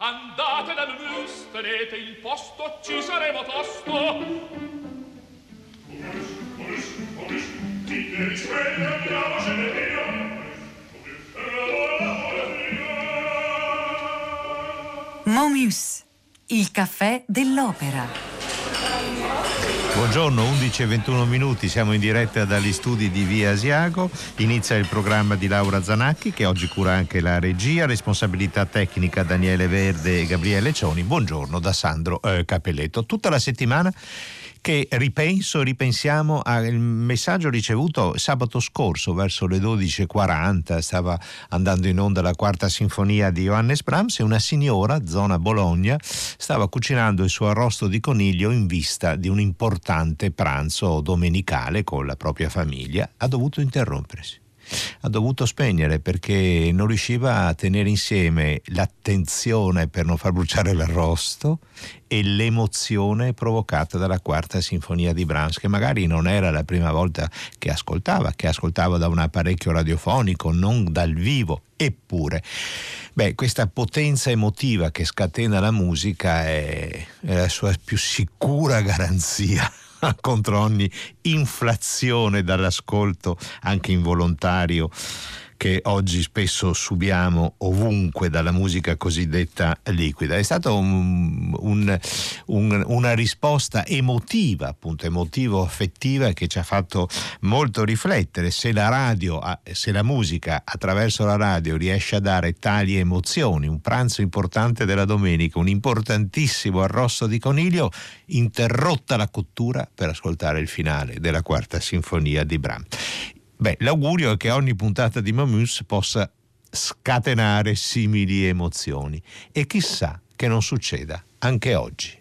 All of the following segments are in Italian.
Andate dal mus, tenete il posto, ci saremo tosto. Omus, omus, omus, ti devi svegliare, andiamo, ce ne via. Momus, il caffè dell'opera. Buongiorno, 11 e 21 minuti, siamo in diretta dagli studi di Via Asiago. Inizia il programma di Laura Zanacchi che oggi cura anche la regia, responsabilità tecnica Daniele Verde e Gabriele Cioni. Buongiorno da Sandro eh, Capelletto. Tutta la settimana che ripenso, ripensiamo al messaggio ricevuto sabato scorso verso le 12.40, stava andando in onda la quarta sinfonia di Johannes Brahms e una signora, zona Bologna, stava cucinando il suo arrosto di coniglio in vista di un importante pranzo domenicale con la propria famiglia, ha dovuto interrompersi ha dovuto spegnere perché non riusciva a tenere insieme l'attenzione per non far bruciare l'arrosto e l'emozione provocata dalla quarta sinfonia di Brahms, che magari non era la prima volta che ascoltava, che ascoltava da un apparecchio radiofonico, non dal vivo, eppure. Beh, questa potenza emotiva che scatena la musica è, è la sua più sicura garanzia contro ogni inflazione dall'ascolto anche involontario che oggi spesso subiamo ovunque dalla musica cosiddetta liquida. È stata un, un, un, una risposta emotiva, appunto emotivo-affettiva che ci ha fatto molto riflettere. Se la radio, se la musica attraverso la radio riesce a dare tali emozioni, un pranzo importante della domenica, un importantissimo arrosto di coniglio, interrotta la cottura per ascoltare il finale della quarta sinfonia di Brahms. Beh, l'augurio è che ogni puntata di Mamus possa scatenare simili emozioni e chissà che non succeda anche oggi.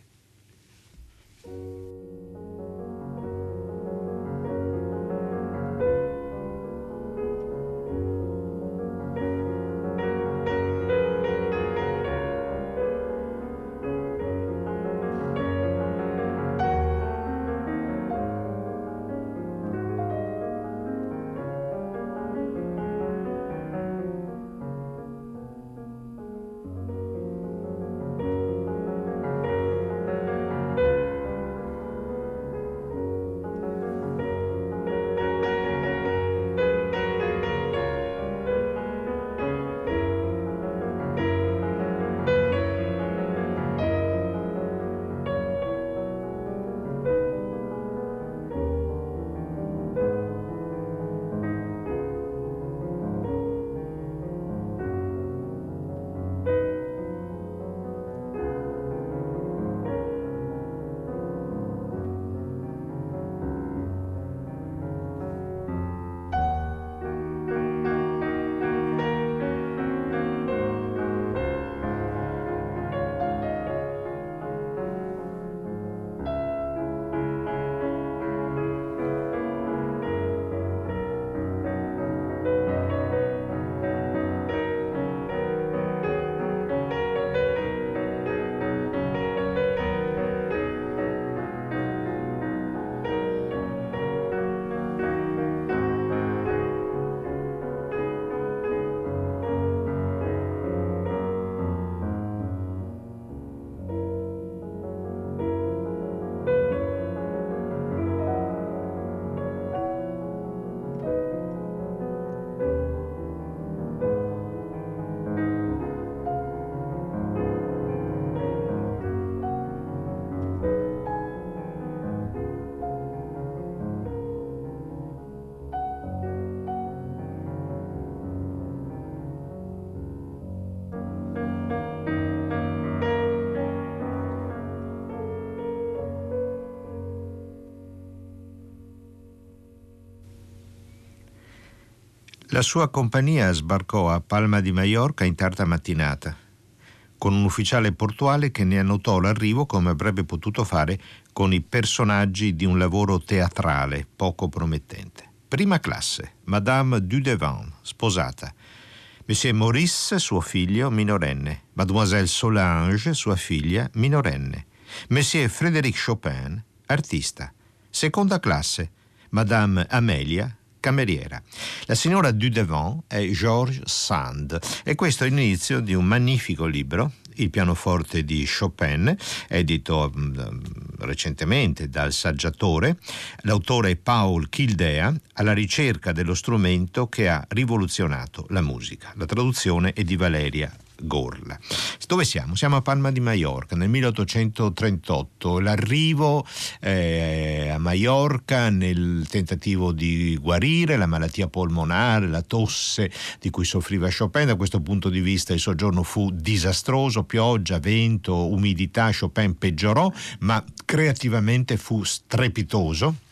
La sua compagnia sbarcò a Palma di Mallorca in tarda mattinata, con un ufficiale portuale che ne annotò l'arrivo come avrebbe potuto fare con i personaggi di un lavoro teatrale poco promettente. Prima classe, Madame Dudevant, sposata. Monsieur Maurice, suo figlio, minorenne. Mademoiselle Solange, sua figlia, minorenne. Monsieur Frédéric Chopin, artista. Seconda classe, Madame Amelia, cameriera. La signora Dudevant è Georges Sand e questo è l'inizio di un magnifico libro il pianoforte di Chopin, edito mm, recentemente dal saggiatore. L'autore è Paul Kildea, alla ricerca dello strumento che ha rivoluzionato la musica. La traduzione è di Valeria Gorla. Dove siamo? Siamo a Palma di Mallorca nel 1838. L'arrivo eh, a Mallorca nel tentativo di guarire la malattia polmonare, la tosse di cui soffriva Chopin. Da questo punto di vista il soggiorno fu disastroso, pioggia, vento, umidità. Chopin peggiorò, ma creativamente fu strepitoso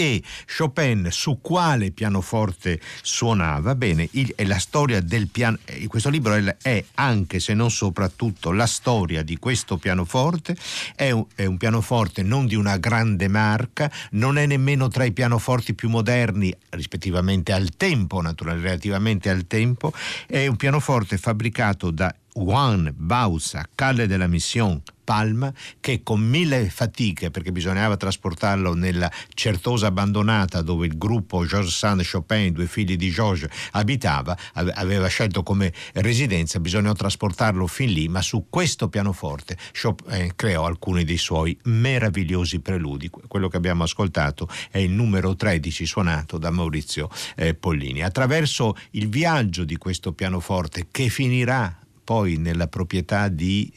e Chopin su quale pianoforte suonava, bene, il, è la storia del piano, eh, questo libro è, è, anche se non soprattutto la storia di questo pianoforte, è un, è un pianoforte non di una grande marca, non è nemmeno tra i pianoforti più moderni rispettivamente al tempo, naturalmente relativamente al tempo, è un pianoforte fabbricato da Juan Bausa, Calle della Mission, Palma, che con mille fatiche, perché bisognava trasportarlo nella certosa abbandonata dove il gruppo Georges Sand Chopin, due figli di Georges, abitava, aveva scelto come residenza, bisognò trasportarlo fin lì, ma su questo pianoforte Chopin creò alcuni dei suoi meravigliosi preludi. Quello che abbiamo ascoltato è il numero 13 suonato da Maurizio eh, Pollini. Attraverso il viaggio di questo pianoforte che finirà poi nella proprietà di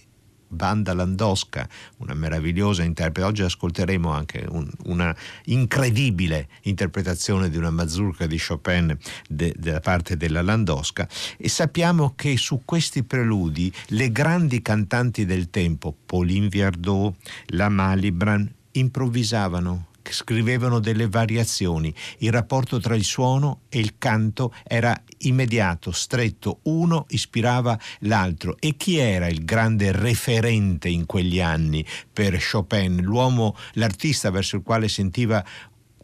Banda Landowska, una meravigliosa interpretazione. Oggi ascolteremo anche un, una incredibile interpretazione di una mazurka di Chopin de, della parte della Landowska e sappiamo che su questi preludi le grandi cantanti del tempo, Pauline Viardot, la Malibran, improvvisavano scrivevano delle variazioni. Il rapporto tra il suono e il canto era immediato, stretto, uno ispirava l'altro. E chi era il grande referente in quegli anni per Chopin, l'uomo, l'artista verso il quale sentiva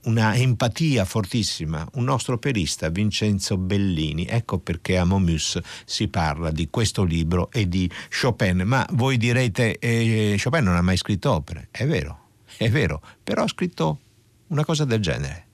una empatia fortissima, un nostro operista, Vincenzo Bellini. Ecco perché a Momus si parla di questo libro e di Chopin. Ma voi direte, eh, Chopin non ha mai scritto opere. È vero, è vero, però ha scritto una cosa del genere.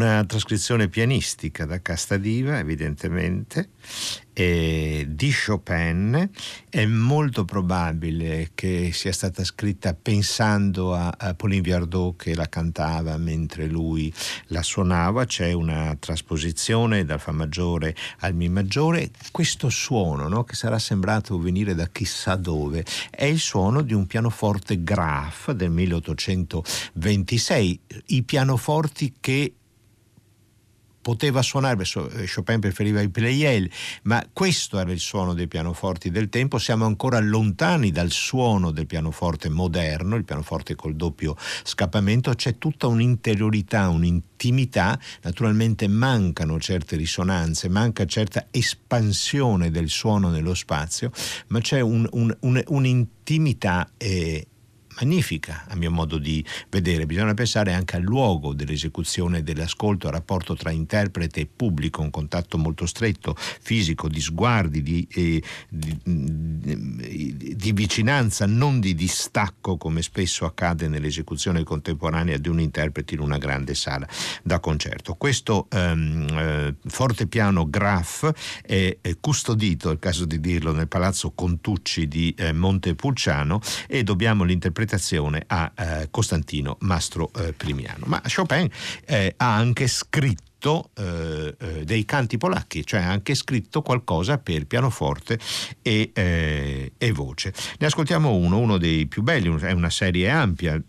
Una trascrizione pianistica da Castadiva, evidentemente, di Chopin. È molto probabile che sia stata scritta pensando a, a Pauline Viardot che la cantava mentre lui la suonava. C'è una trasposizione dal Fa maggiore al Mi maggiore. Questo suono, no, che sarà sembrato venire da chissà dove, è il suono di un pianoforte Graf del 1826. I pianoforti che poteva suonare, eh, Chopin preferiva i Pleyel, ma questo era il suono dei pianoforti del tempo, siamo ancora lontani dal suono del pianoforte moderno, il pianoforte col doppio scappamento, c'è tutta un'interiorità, un'intimità, naturalmente mancano certe risonanze, manca certa espansione del suono nello spazio, ma c'è un, un, un, un'intimità eh, magnifica a mio modo di vedere. Bisogna pensare anche al luogo dell'esecuzione dell'ascolto, al rapporto tra interprete e pubblico, un contatto molto stretto, fisico, di sguardi, di, eh, di, di vicinanza, non di distacco come spesso accade nell'esecuzione contemporanea di un interprete in una grande sala da concerto. Questo ehm, eh, fortepiano Graf è, è custodito, è il caso di dirlo, nel palazzo Contucci di eh, Montepulciano e dobbiamo l'interpretazione interpretazione a eh, Costantino Mastro eh, Primiano. Ma Chopin eh, ha anche scritto eh, eh, dei canti polacchi, cioè ha anche scritto qualcosa per pianoforte e, eh, e voce. Ne ascoltiamo uno, uno dei più belli, è una serie ampia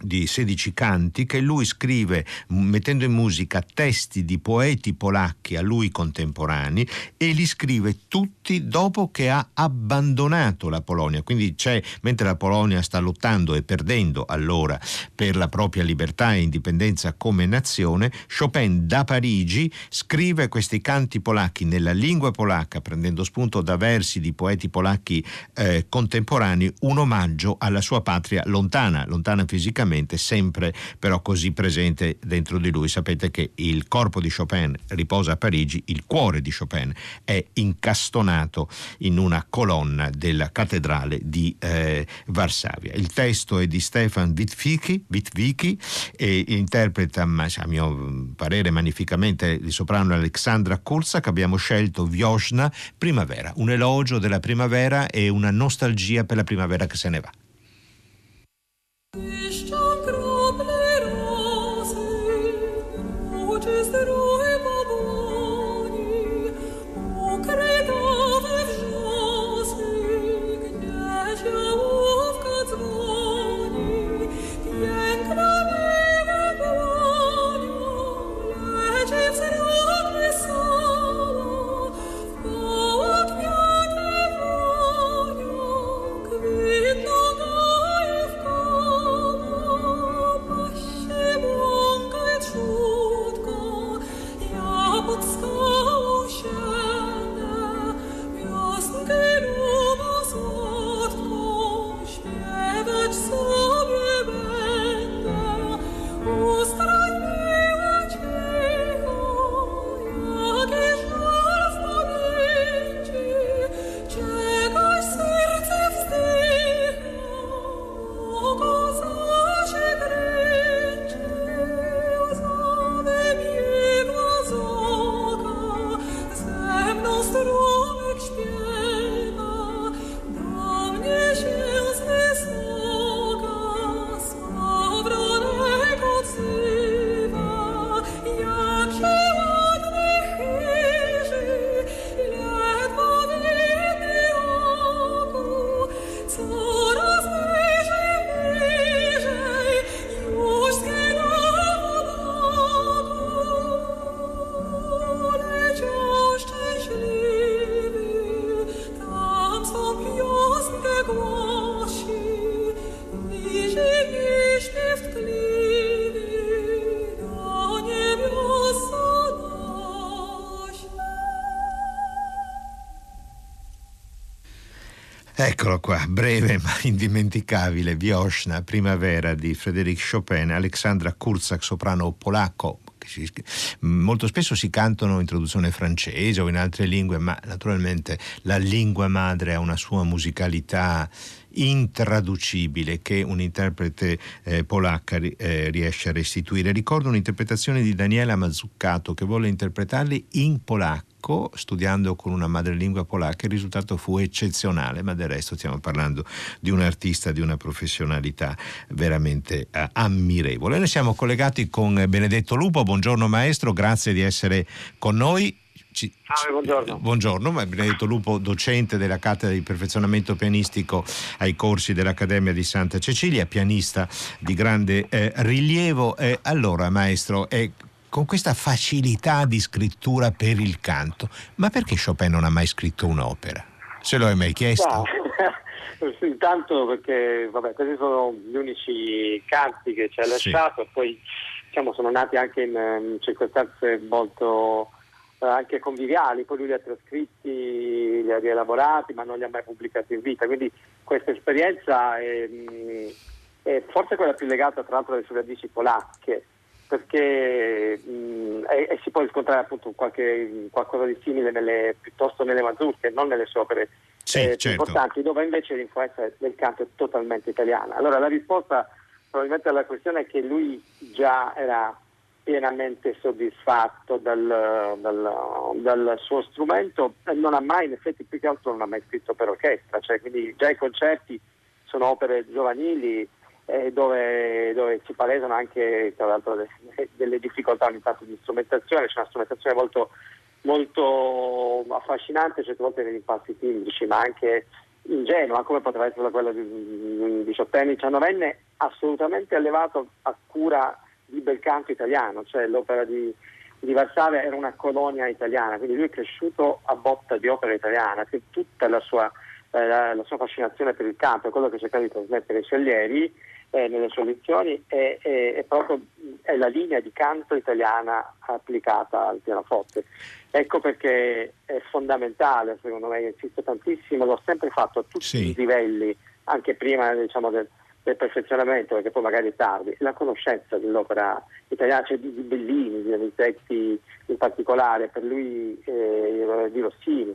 di 16 canti che lui scrive mettendo in musica testi di poeti polacchi a lui contemporanei e li scrive tutti dopo che ha abbandonato la Polonia. Quindi c'è, mentre la Polonia sta lottando e perdendo allora per la propria libertà e indipendenza come nazione, Chopin da Parigi scrive questi canti polacchi nella lingua polacca, prendendo spunto da versi di poeti polacchi eh, contemporanei, un omaggio alla sua patria lontana, lontana fisicamente fisicamente, sempre però così presente dentro di lui. Sapete che il corpo di Chopin riposa a Parigi, il cuore di Chopin è incastonato in una colonna della cattedrale di eh, Varsavia. Il testo è di Stefan Witwicki, Witwicki e interpreta, a mio parere magnificamente, il soprano Alexandra Kurzak. Abbiamo scelto Vyosna, Primavera, un elogio della primavera e una nostalgia per la primavera che se ne va. Ich Eccolo qua, breve ma indimenticabile, Vioshna, Primavera di Frédéric Chopin, Alexandra Kurzak, soprano polacco, molto spesso si cantano in traduzione francese o in altre lingue, ma naturalmente la lingua madre ha una sua musicalità intraducibile che un interprete eh, polacca eh, riesce a restituire. Ricordo un'interpretazione di Daniela Mazzuccato che volle interpretarli in polacco studiando con una madrelingua polacca. Il risultato fu eccezionale ma del resto stiamo parlando di un artista di una professionalità veramente eh, ammirevole. Noi siamo collegati con Benedetto Lupo. Buongiorno maestro. Grazie di essere con noi ci, Ciao, buongiorno. Buongiorno, Benedetto Lupo, docente della cattedra di perfezionamento pianistico ai corsi dell'Accademia di Santa Cecilia, pianista di grande eh, rilievo. Eh, allora, maestro, eh, con questa facilità di scrittura per il canto, ma perché Chopin non ha mai scritto un'opera? Se lo hai mai chiesto? Intanto perché vabbè, questi sono gli unici canti che ci ha lasciato sì. e poi diciamo, sono nati anche in, in circostanze molto eh, anche conviviali, poi lui li ha trascritti, li ha rielaborati, ma non li ha mai pubblicati in vita. Quindi questa esperienza è, mm, è forse quella più legata tra l'altro alle sue radici polacche, perché mh, mm, e, e, si può riscontrare appunto qualche, qualcosa di simile nelle, piuttosto nelle mazurche, non nelle sue opere sì, eh, certo. importanti, dove invece l'influenza del canto è totalmente italiana. Allora la risposta probabilmente alla questione è che lui già era pienamente soddisfatto dal, dal, dal, suo strumento e non ha mai, in effetti più che altro non ha mai scritto per orchestra, cioè, quindi già i concerti sono opere giovanili eh, dove, dove, si palesano anche tra l'altro delle, delle difficoltà ogni di strumentazione, c'è una strumentazione molto, molto affascinante certe volte negli impassi timbrici ma anche ingenua come poteva essere quella di un diciottenne, diciannovenne assolutamente allevato a cura di bel canto italiano, cioè l'opera di, di Varsavia era una colonia italiana, quindi lui è cresciuto a botta di opera italiana, che tutta la sua, eh, la, la sua fascinazione per il canto, quello che cerca di trasmettere ai suoi allievi eh, nelle sue lezioni, è, è, è, proprio è la linea di canto italiana applicata al pianoforte. Ecco perché è fondamentale, secondo me, insisto tantissimo, l'ho sempre fatto a tutti sì. i livelli, anche prima diciamo, del, del perfezionamento, perché poi magari è tardi, la conoscenza dell'opera italiana, cioè di, di Bellini, di Donizetti in particolare, per lui eh, di Rossini,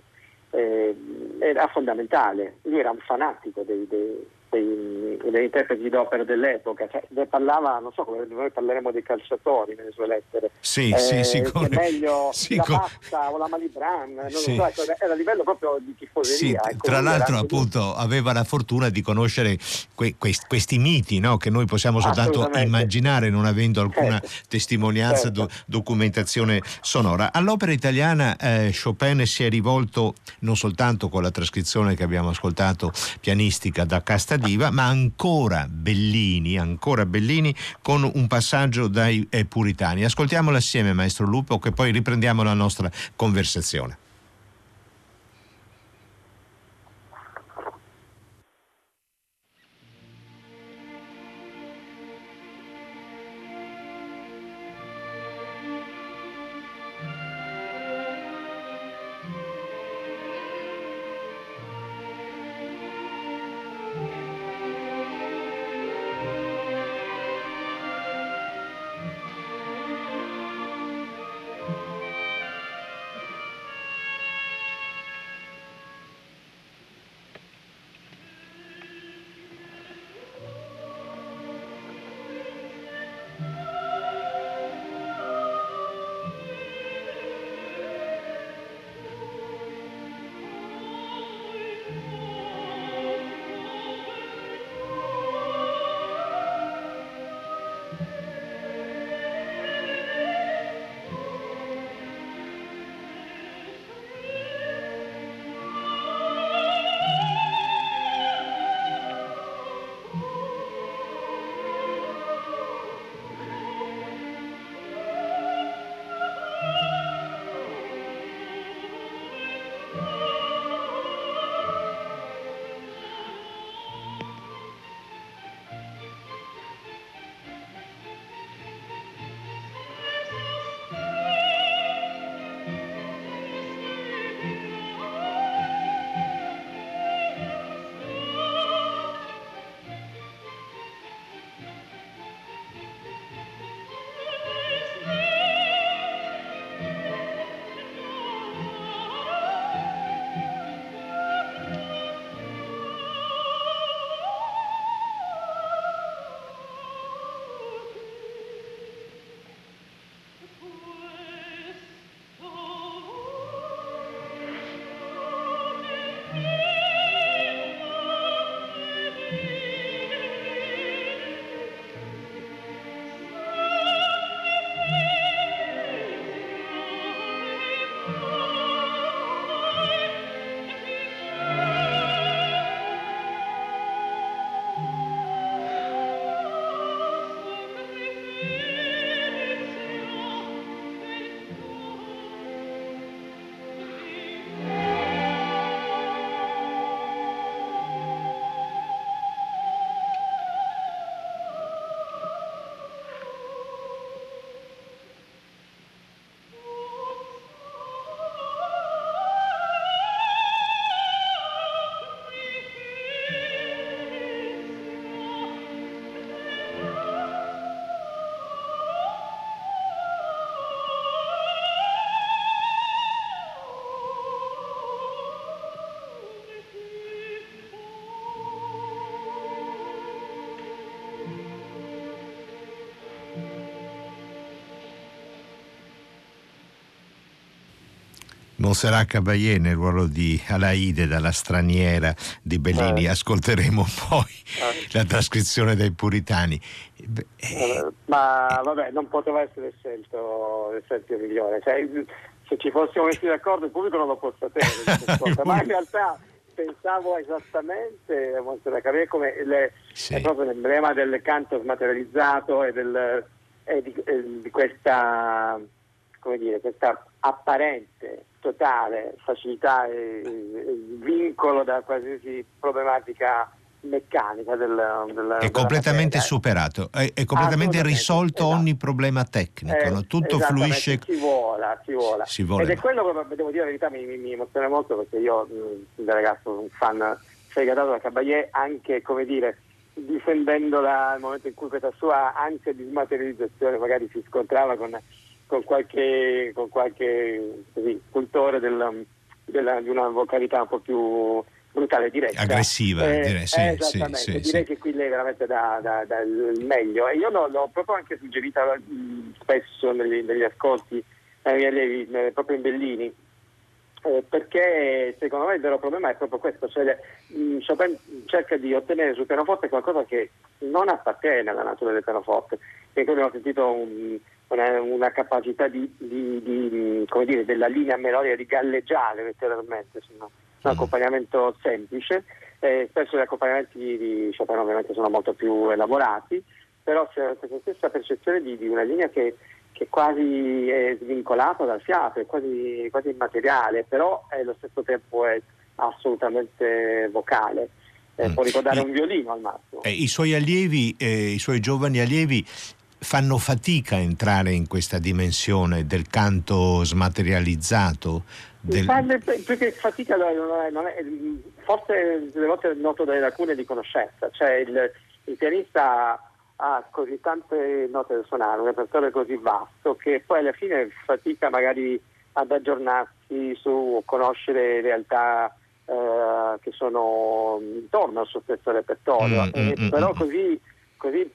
eh, era fondamentale. Lui era un fanatico dei, dei dei, degli interpreti d'opera dell'epoca, cioè, ne parlava, non so come noi parleremo dei calciatori nelle sue lettere. Sì, eh, sì, sì, come, è meglio sì, la pasta o la Malibran, non sì. lo so, ecco, era a livello proprio di tifoseria. Sì, ecco, tra l'altro appunto lui. aveva la fortuna di conoscere que, questi, questi miti no? che noi possiamo soltanto immaginare non avendo alcuna certo. testimonianza, certo. Do, documentazione sonora. All'opera italiana eh, Chopin si è rivolto non soltanto con la trascrizione che abbiamo ascoltato pianistica da Castagnetti, Diva, ma ancora Bellini, ancora Bellini con un passaggio dai eh, puritani. Ascoltiamolo assieme, maestro Lupo, che poi riprendiamo la nostra conversazione. Monserrat Caballé nel ruolo di Alaide dalla straniera di Bellini. Eh. Ascolteremo poi eh. la trascrizione dei puritani. Eh, ma vabbè, non poteva essere scelto il Sergio migliore. Cioè, se ci fossimo messi d'accordo il pubblico non lo può sapere, ma in realtà pensavo esattamente a Monserrat Caballé come le, sì. è proprio l'emblema del canto smaterializzato e, del, e di, e di questa, come dire, questa apparente totale facilità e, e vincolo da qualsiasi problematica meccanica del, del è completamente superato è, è completamente risolto esatto. ogni problema tecnico eh, no? tutto fluisce si vola, si vola. Si vola. ed è quello che devo dire la verità mi, mi, mi emoziona molto perché io mh, da ragazzo un fan segatato da Caballé anche come dire difendendola nel momento in cui questa sua ansia di smaterializzazione magari si scontrava con con qualche, con qualche così, cultore del, della, di una vocalità un po' più brutale, diretta. Aggressiva, eh, direi, sì, eh, esattamente. Sì, direi sì. che qui lei veramente dà, dà, dà, il meglio. E io l'ho, l'ho proprio anche suggerita mh, spesso negli, negli ascolti ai miei allievi, eh, proprio in Bellini, eh, perché secondo me il vero problema è proprio questo, cioè mh, Chopin cerca di ottenere sul pianoforte qualcosa che non appartiene alla natura del pianoforte, e quindi ho sentito un, una, una, capacità di, di, di, dire, della linea melodica di galleggiare letteralmente, insomma, un mm. accompagnamento semplice, eh, spesso gli accompagnamenti di Chopin ovviamente sono molto più elaborati, però c'è questa stessa percezione di, di una linea che, che, quasi è svincolata dal fiato, è quasi, quasi immateriale, però allo stesso tempo è assolutamente vocale. Eh, mm. Può ricordare I, un violino al massimo. Eh, I suoi allievi, eh, i suoi giovani allievi fanno fatica a entrare in questa dimensione del canto smaterializzato? Del... Più che fatica non è, non è, forse delle volte noto delle lacune di conoscenza, cioè il, il pianista ha così tante note da suonare, un repertorio così vasto che poi alla fine fatica magari ad aggiornarsi su conoscere realtà eh, che sono intorno al suo stesso repertorio, mm, eh, mm, però mm, così così mm,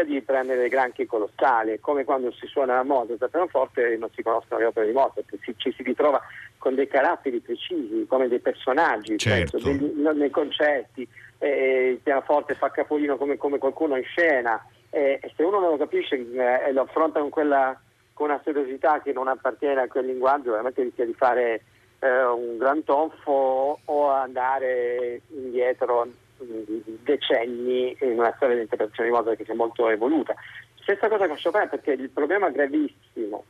rischia di prendere granchi colossali, come quando si suona la Mozart al pianoforte e non si conoscono le opere di Mozart, si, ci si ritrova con dei caratteri precisi, come dei personaggi, certo. penso, degli, nei concerti, eh, il pianoforte fa capolino come, come qualcuno in scena eh, e se uno non lo capisce eh, e lo affronta con, quella, con una seriosità che non appartiene a quel linguaggio, veramente rischia di fare eh, un gran tonfo o andare indietro decenni in una storia di interpretazione di Mozart che si è molto evoluta. Stessa cosa con Chopin perché il problema gravissimo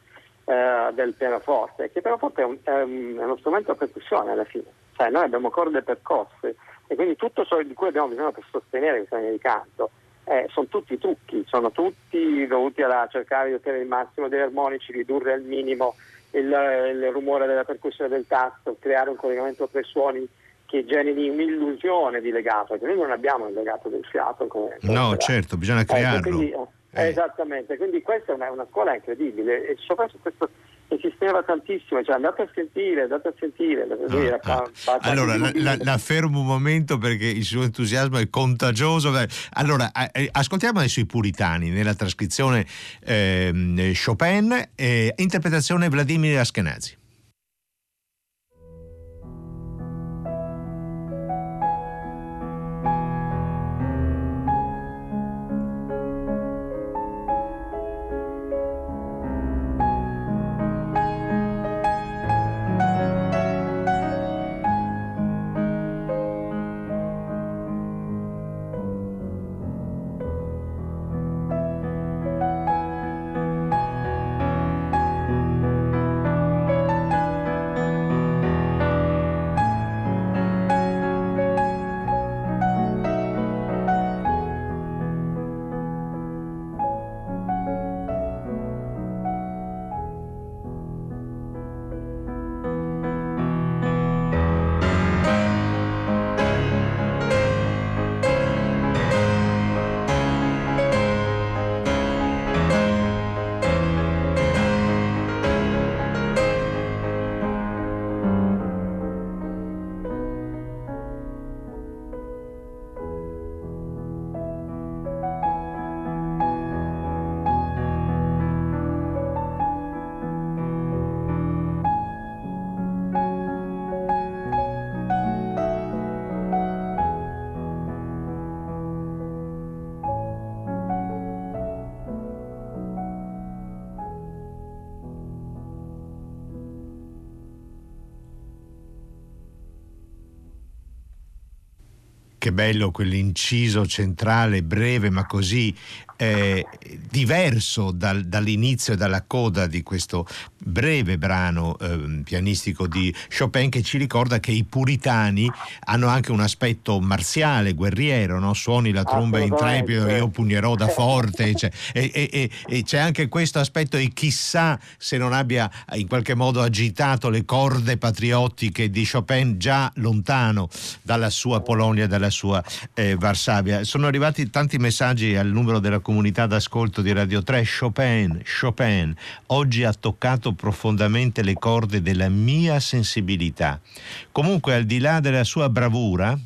eh, del pianoforte è che il pianoforte è, un, è, un, è uno strumento a percussione alla fine, cioè noi abbiamo corde percosse e quindi tutto ciò di cui abbiamo bisogno per sostenere questa linea di canto eh, sono tutti trucchi, sono tutti dovuti a cercare di ottenere il massimo degli armonici, ridurre al minimo il, il rumore della percussione del tasto, creare un collegamento tra i suoni che generi un'illusione di legato, perché noi non abbiamo il legato del fiato. Come, come no, certo, bisogna crearlo. Eh, quindi, eh. Esattamente, quindi questa è una, una scuola incredibile e soprattutto questo esisteva tantissimo, cioè andate a sentire, andate a sentire. Ah, ah. Allora, la, la, la, fermo un momento perché il suo entusiasmo è contagioso. Allora, eh, ascoltiamo adesso i puritani nella trascrizione eh, Chopin, eh, interpretazione Vladimir Askenazi. Bello quell'inciso centrale, breve ma così eh, diverso dal, dall'inizio e dalla coda di questo breve brano eh, pianistico di Chopin che ci ricorda che i puritani hanno anche un aspetto marziale, guerriero, no? suoni la tromba intrepido, io pugnerò da forte, cioè, e, e, e, e, c'è anche questo aspetto e chissà se non abbia in qualche modo agitato le corde patriottiche di Chopin già lontano dalla sua Polonia, dalla sua eh, Varsavia. Sono arrivati tanti messaggi al numero della comunità d'ascolto di Radio 3, Chopin, Chopin, oggi ha toccato profondamente le corde della mia sensibilità. Comunque, al di là della sua bravura,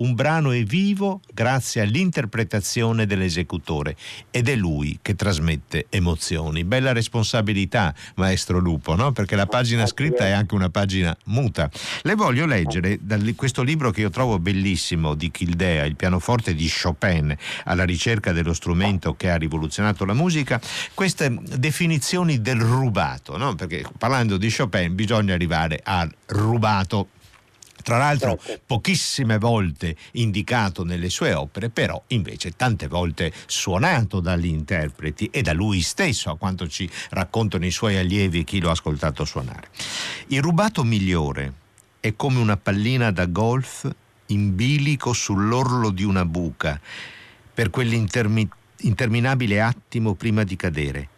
un brano è vivo grazie all'interpretazione dell'esecutore ed è lui che trasmette emozioni. Bella responsabilità, maestro Lupo, no? perché la pagina scritta è anche una pagina muta. Le voglio leggere questo libro che io trovo bellissimo di Kildea, il pianoforte di Chopin, alla ricerca dello strumento che ha rivoluzionato la musica, queste definizioni del rubato, no? perché parlando di Chopin bisogna arrivare al rubato tra l'altro pochissime volte indicato nelle sue opere, però invece tante volte suonato dagli interpreti e da lui stesso, a quanto ci raccontano i suoi allievi chi lo ha ascoltato suonare. Il rubato migliore è come una pallina da golf in bilico sull'orlo di una buca, per quell'interminabile attimo prima di cadere.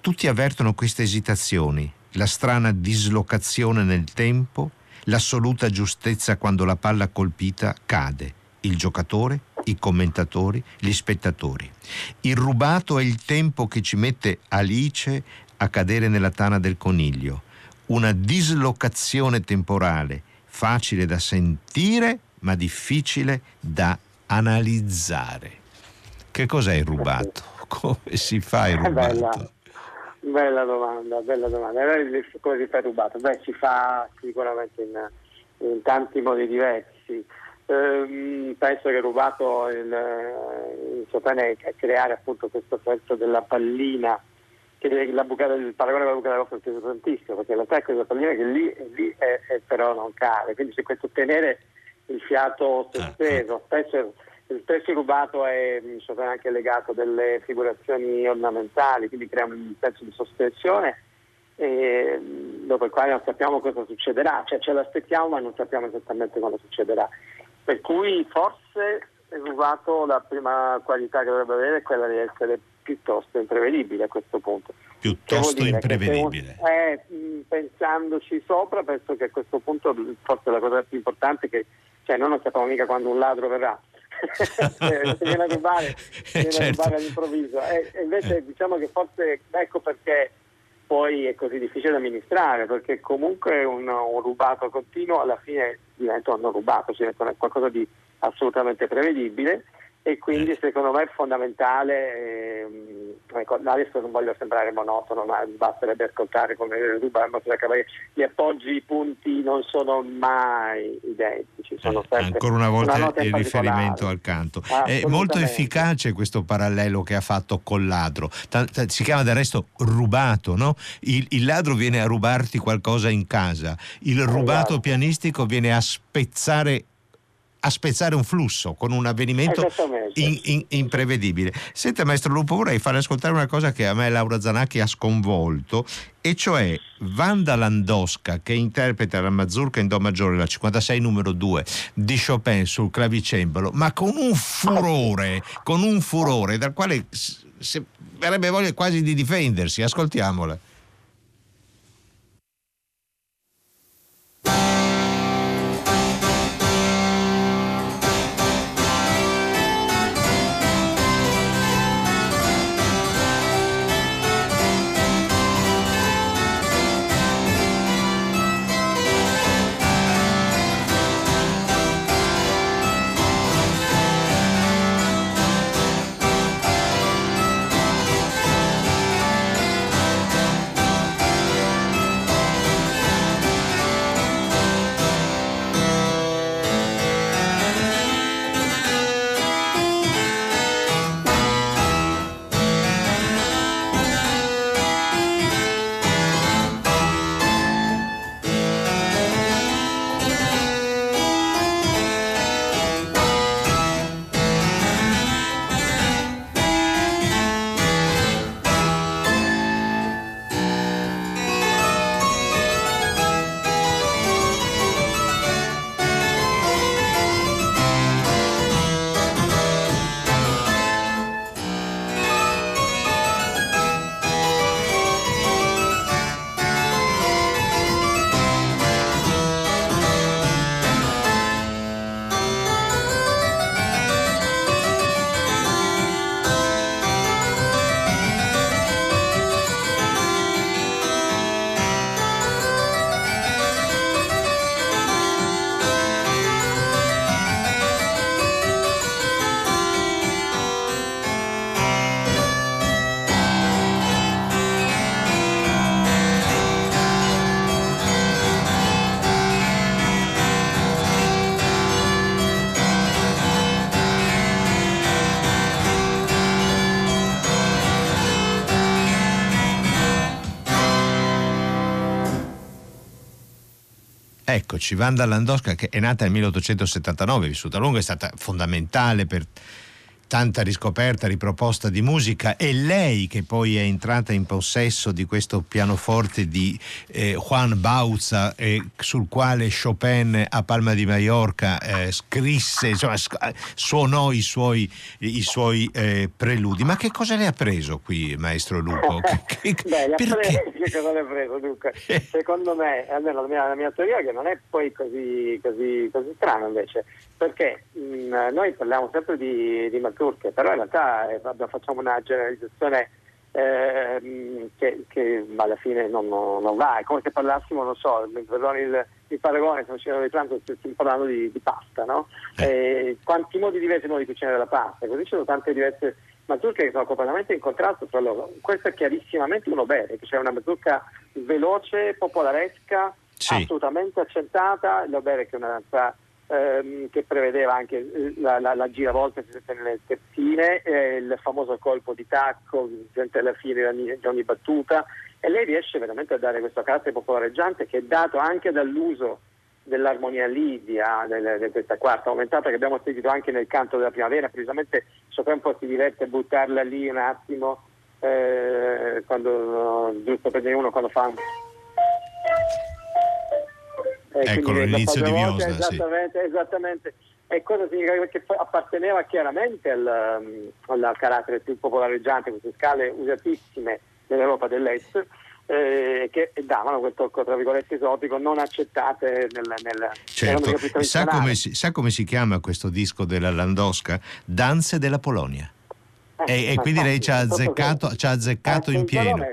Tutti avvertono queste esitazioni, la strana dislocazione nel tempo, l'assoluta giustezza quando la palla colpita cade, il giocatore, i commentatori, gli spettatori. Il rubato è il tempo che ci mette Alice a cadere nella tana del coniglio, una dislocazione temporale, facile da sentire ma difficile da analizzare. Che cos'è il rubato? Come si fa il rubato? Bella domanda, bella domanda. Come si fa rubato? Beh, si fa sicuramente in, in tanti modi diversi. Ehm, penso che rubato il, il Sopene è creare appunto questo effetto della pallina, che la bucata, il paragone con la bucata dell'osso è tantissimo, perché la tecnica della pallina che lì, lì è, è però non cade, quindi c'è questo tenere il fiato sospeso. Ah, ah. Spesso il testo rubato è anche legato a delle figurazioni ornamentali, quindi crea un senso di sospensione e, dopo il quale non sappiamo cosa succederà, cioè ce l'aspettiamo ma non sappiamo esattamente cosa succederà. Per cui forse il rubato la prima qualità che dovrebbe avere è quella di essere piuttosto imprevedibile a questo punto. Piuttosto imprevedibile. Un, eh, pensandoci sopra, penso che a questo punto forse la cosa più importante è che cioè, noi non sappiamo mica quando un ladro verrà se viene a rubare, viene certo. a rubare all'improvviso. E, e invece diciamo che forse ecco perché poi è così difficile da amministrare, perché comunque un, un rubato continuo alla fine diventa un non rubato, cioè qualcosa di assolutamente prevedibile e quindi secondo me è fondamentale, ehm, ecco, adesso non voglio sembrare monotono, ma basterebbe ascoltare come rubare gli appoggi, i punti non sono mai identici. Sono eh, ancora una volta una il riferimento al canto. È molto efficace questo parallelo che ha fatto col ladro. si chiama del resto rubato, no? Il, il, ladro viene a rubarti qualcosa in casa, il rubato esatto. pianistico viene a spezzare a spezzare un flusso con un avvenimento in, in, imprevedibile. Senta, maestro Lupo, vorrei fare ascoltare una cosa che a me Laura Zanacchi ha sconvolto, e cioè Wanda Landowska, che interpreta la mazurka in Do maggiore, la 56 numero 2 di Chopin sul clavicembalo, ma con un furore, con un furore dal quale se, avrebbe voglia quasi di difendersi. Ascoltiamola. Eccoci, Wanda Landowska che è nata nel 1879, vissuta a lungo, è stata fondamentale per tanta riscoperta, riproposta di musica e lei che poi è entrata in possesso di questo pianoforte di eh, Juan Bauza eh, sul quale Chopin a Palma di Mallorca eh, scrisse, insomma, suonò i suoi, i suoi eh, preludi. Ma che cosa le ha preso qui, maestro Lupo? Che, che, Beh, perché? che cosa le ha preso Dunque, Secondo me, almeno la mia, la mia, teoria che non è poi così, così, così strana invece, perché mh, mm, noi parliamo sempre di, di turche, però in realtà eh, facciamo una generalizzazione eh, che, che, alla fine non, non, va, è come se parlassimo, non so, perdoni il, il paragone, se facciamo di pranzo stiamo parlando di, di pasta, no? Eh. quanti modi diversi di cucinare la pasta, così ci sono tante diverse mazurche che sono completamente in contrasto tra loro. Questo è chiarissimamente uno bene, che c'è una mazurka veloce, popolaresca, sì. assolutamente accentata, l'Obere che è una danza ehm, che prevedeva anche eh, la, la, la giravolta nelle terzine, eh, il famoso colpo di tacco presente alla fine di ogni battuta. E lei riesce veramente a dare questo carattere popolareggiante che è dato anche dall'uso dell'armonia lidia, di questa quarta aumentata che abbiamo sentito anche nel canto della primavera, precisamente Chopin un po' si diverte a buttarla lì un attimo, eh, quando, giusto per dire uno quando fa eh, Eccolo l'inizio di Viosa. Esattamente, sì. esattamente. E cosa significa? Perché apparteneva chiaramente al, um, al carattere più popolareggiante, queste scale usatissime nell'Europa dell'Est. Eh, che davano quel tocco tra virgolette esotico non accettate nel, nel, certo. sa, come si, sa come si chiama questo disco della Landowska? Danze della Polonia eh, e, e, quindi lei ci ha azzeccato, ci ha azzeccato in pieno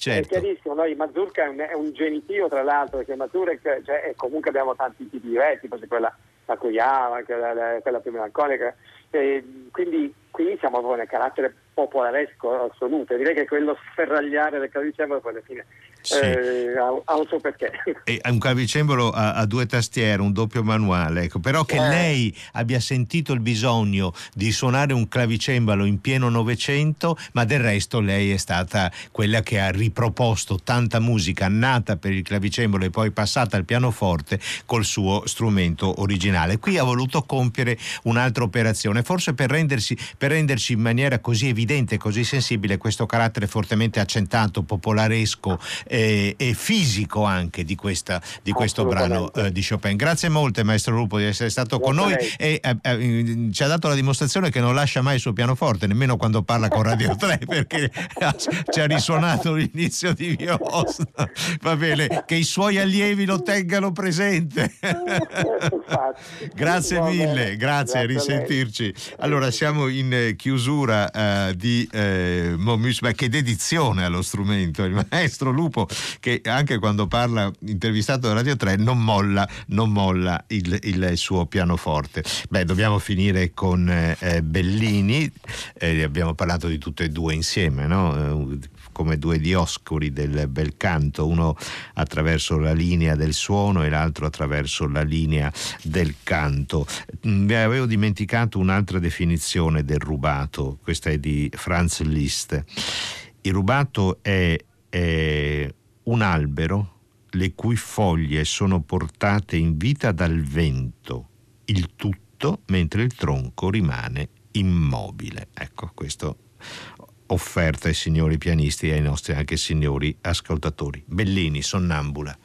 certo. è chiarissimo, noi Mazurka è un, è un, genitivo tra l'altro, perché Mazurek, cioè, comunque abbiamo tanti tipi diversi, c'è quella la Kuyama, quella, quella più melanconica, e quindi qui siamo proprio nel carattere popolaresco assoluto, direi che quello sferragliare del clavicembalo poi alla fine sì. eh, ha, un suo perché. E un clavicembalo a, a, due tastiere, un doppio manuale, ecco. però che eh. lei abbia sentito il bisogno di suonare un clavicembalo in pieno Novecento, ma del resto lei è stata quella che ha riproposto tanta musica nata per il clavicembalo e poi passata al pianoforte col suo strumento originale. Qui ha voluto compiere un'altra operazione, forse per rendersi, per renderci in maniera così evidente così sensibile questo carattere fortemente accentato, popolaresco eh, e fisico anche di, questa, di questo brano eh, di Chopin. Grazie molte maestro Lupo di essere stato Grazie con noi e eh, eh, ci ha dato la dimostrazione che non lascia mai il suo pianoforte, nemmeno quando parla con Radio 3 perché ci ha risuonato l'inizio di Viosta. Va bene, che i suoi allievi lo tengano presente. grazie mille, grazie, a risentirci. Allora siamo in eh, chiusura eh, di eh, Momus, ma che dedizione allo strumento, il maestro Lupo che anche quando parla intervistato da Radio 3 non molla, non molla il, il, suo pianoforte. Beh, dobbiamo finire con eh, Bellini, eh, abbiamo parlato di tutte e due insieme, no? Come due dioscuri del bel canto, uno attraverso la linea del suono e l'altro attraverso la linea del canto. Mi mm, avevo dimenticato un'altra definizione del rubato, questa è di Franz Liszt. Il rubato è, è un albero le cui foglie sono portate in vita dal vento, il tutto mentre il tronco rimane immobile. Ecco, questo offerta ai signori pianisti e ai nostri anche signori ascoltatori. Bellini, sonnambula.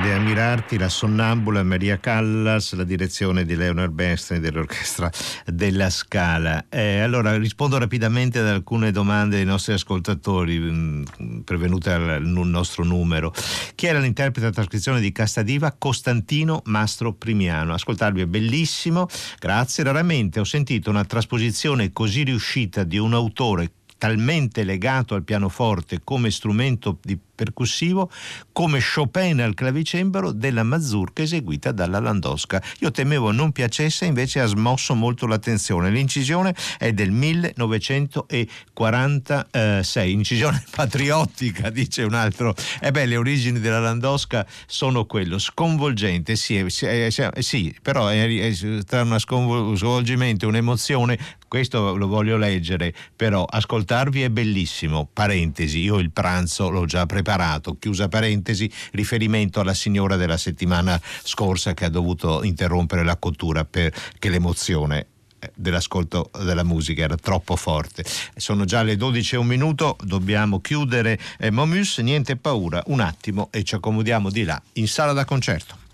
Ma non crede a mirarti, la sonnambula Maria Callas, la direzione di Leonard Bernstein dell'orchestra della Scala. Eh, allora rispondo rapidamente ad alcune domande dei nostri ascoltatori mh, mm, pervenute al nostro numero. Chi era l'interprete della trascrizione di Castadiva? Costantino Mastro Primiano. Ascoltarvi è bellissimo, grazie. Raramente ho sentito una trasposizione così riuscita di un autore talmente legato al pianoforte come strumento di percussivo come Chopin al clavicembalo della mazurka eseguita dalla Landowska. Io temevo non piacesse, invece ha smosso molto l'attenzione. L'incisione è del 1946, incisione patriottica, dice un altro. E eh beh, le origini della Landowska sono quello, sconvolgente, sì, è, è, sì però è, tra uno sconvolgimento e un'emozione questo lo voglio leggere, però ascoltarvi è bellissimo. Parentesi, io il pranzo l'ho già preparato preparato, chiusa parentesi, riferimento alla signora della settimana scorsa che ha dovuto interrompere la cottura perché l'emozione eh, dell'ascolto della musica era troppo forte. Sono già le 12 e un minuto, dobbiamo chiudere eh, Momus, niente paura, un attimo e ci accomodiamo di là in sala da concerto.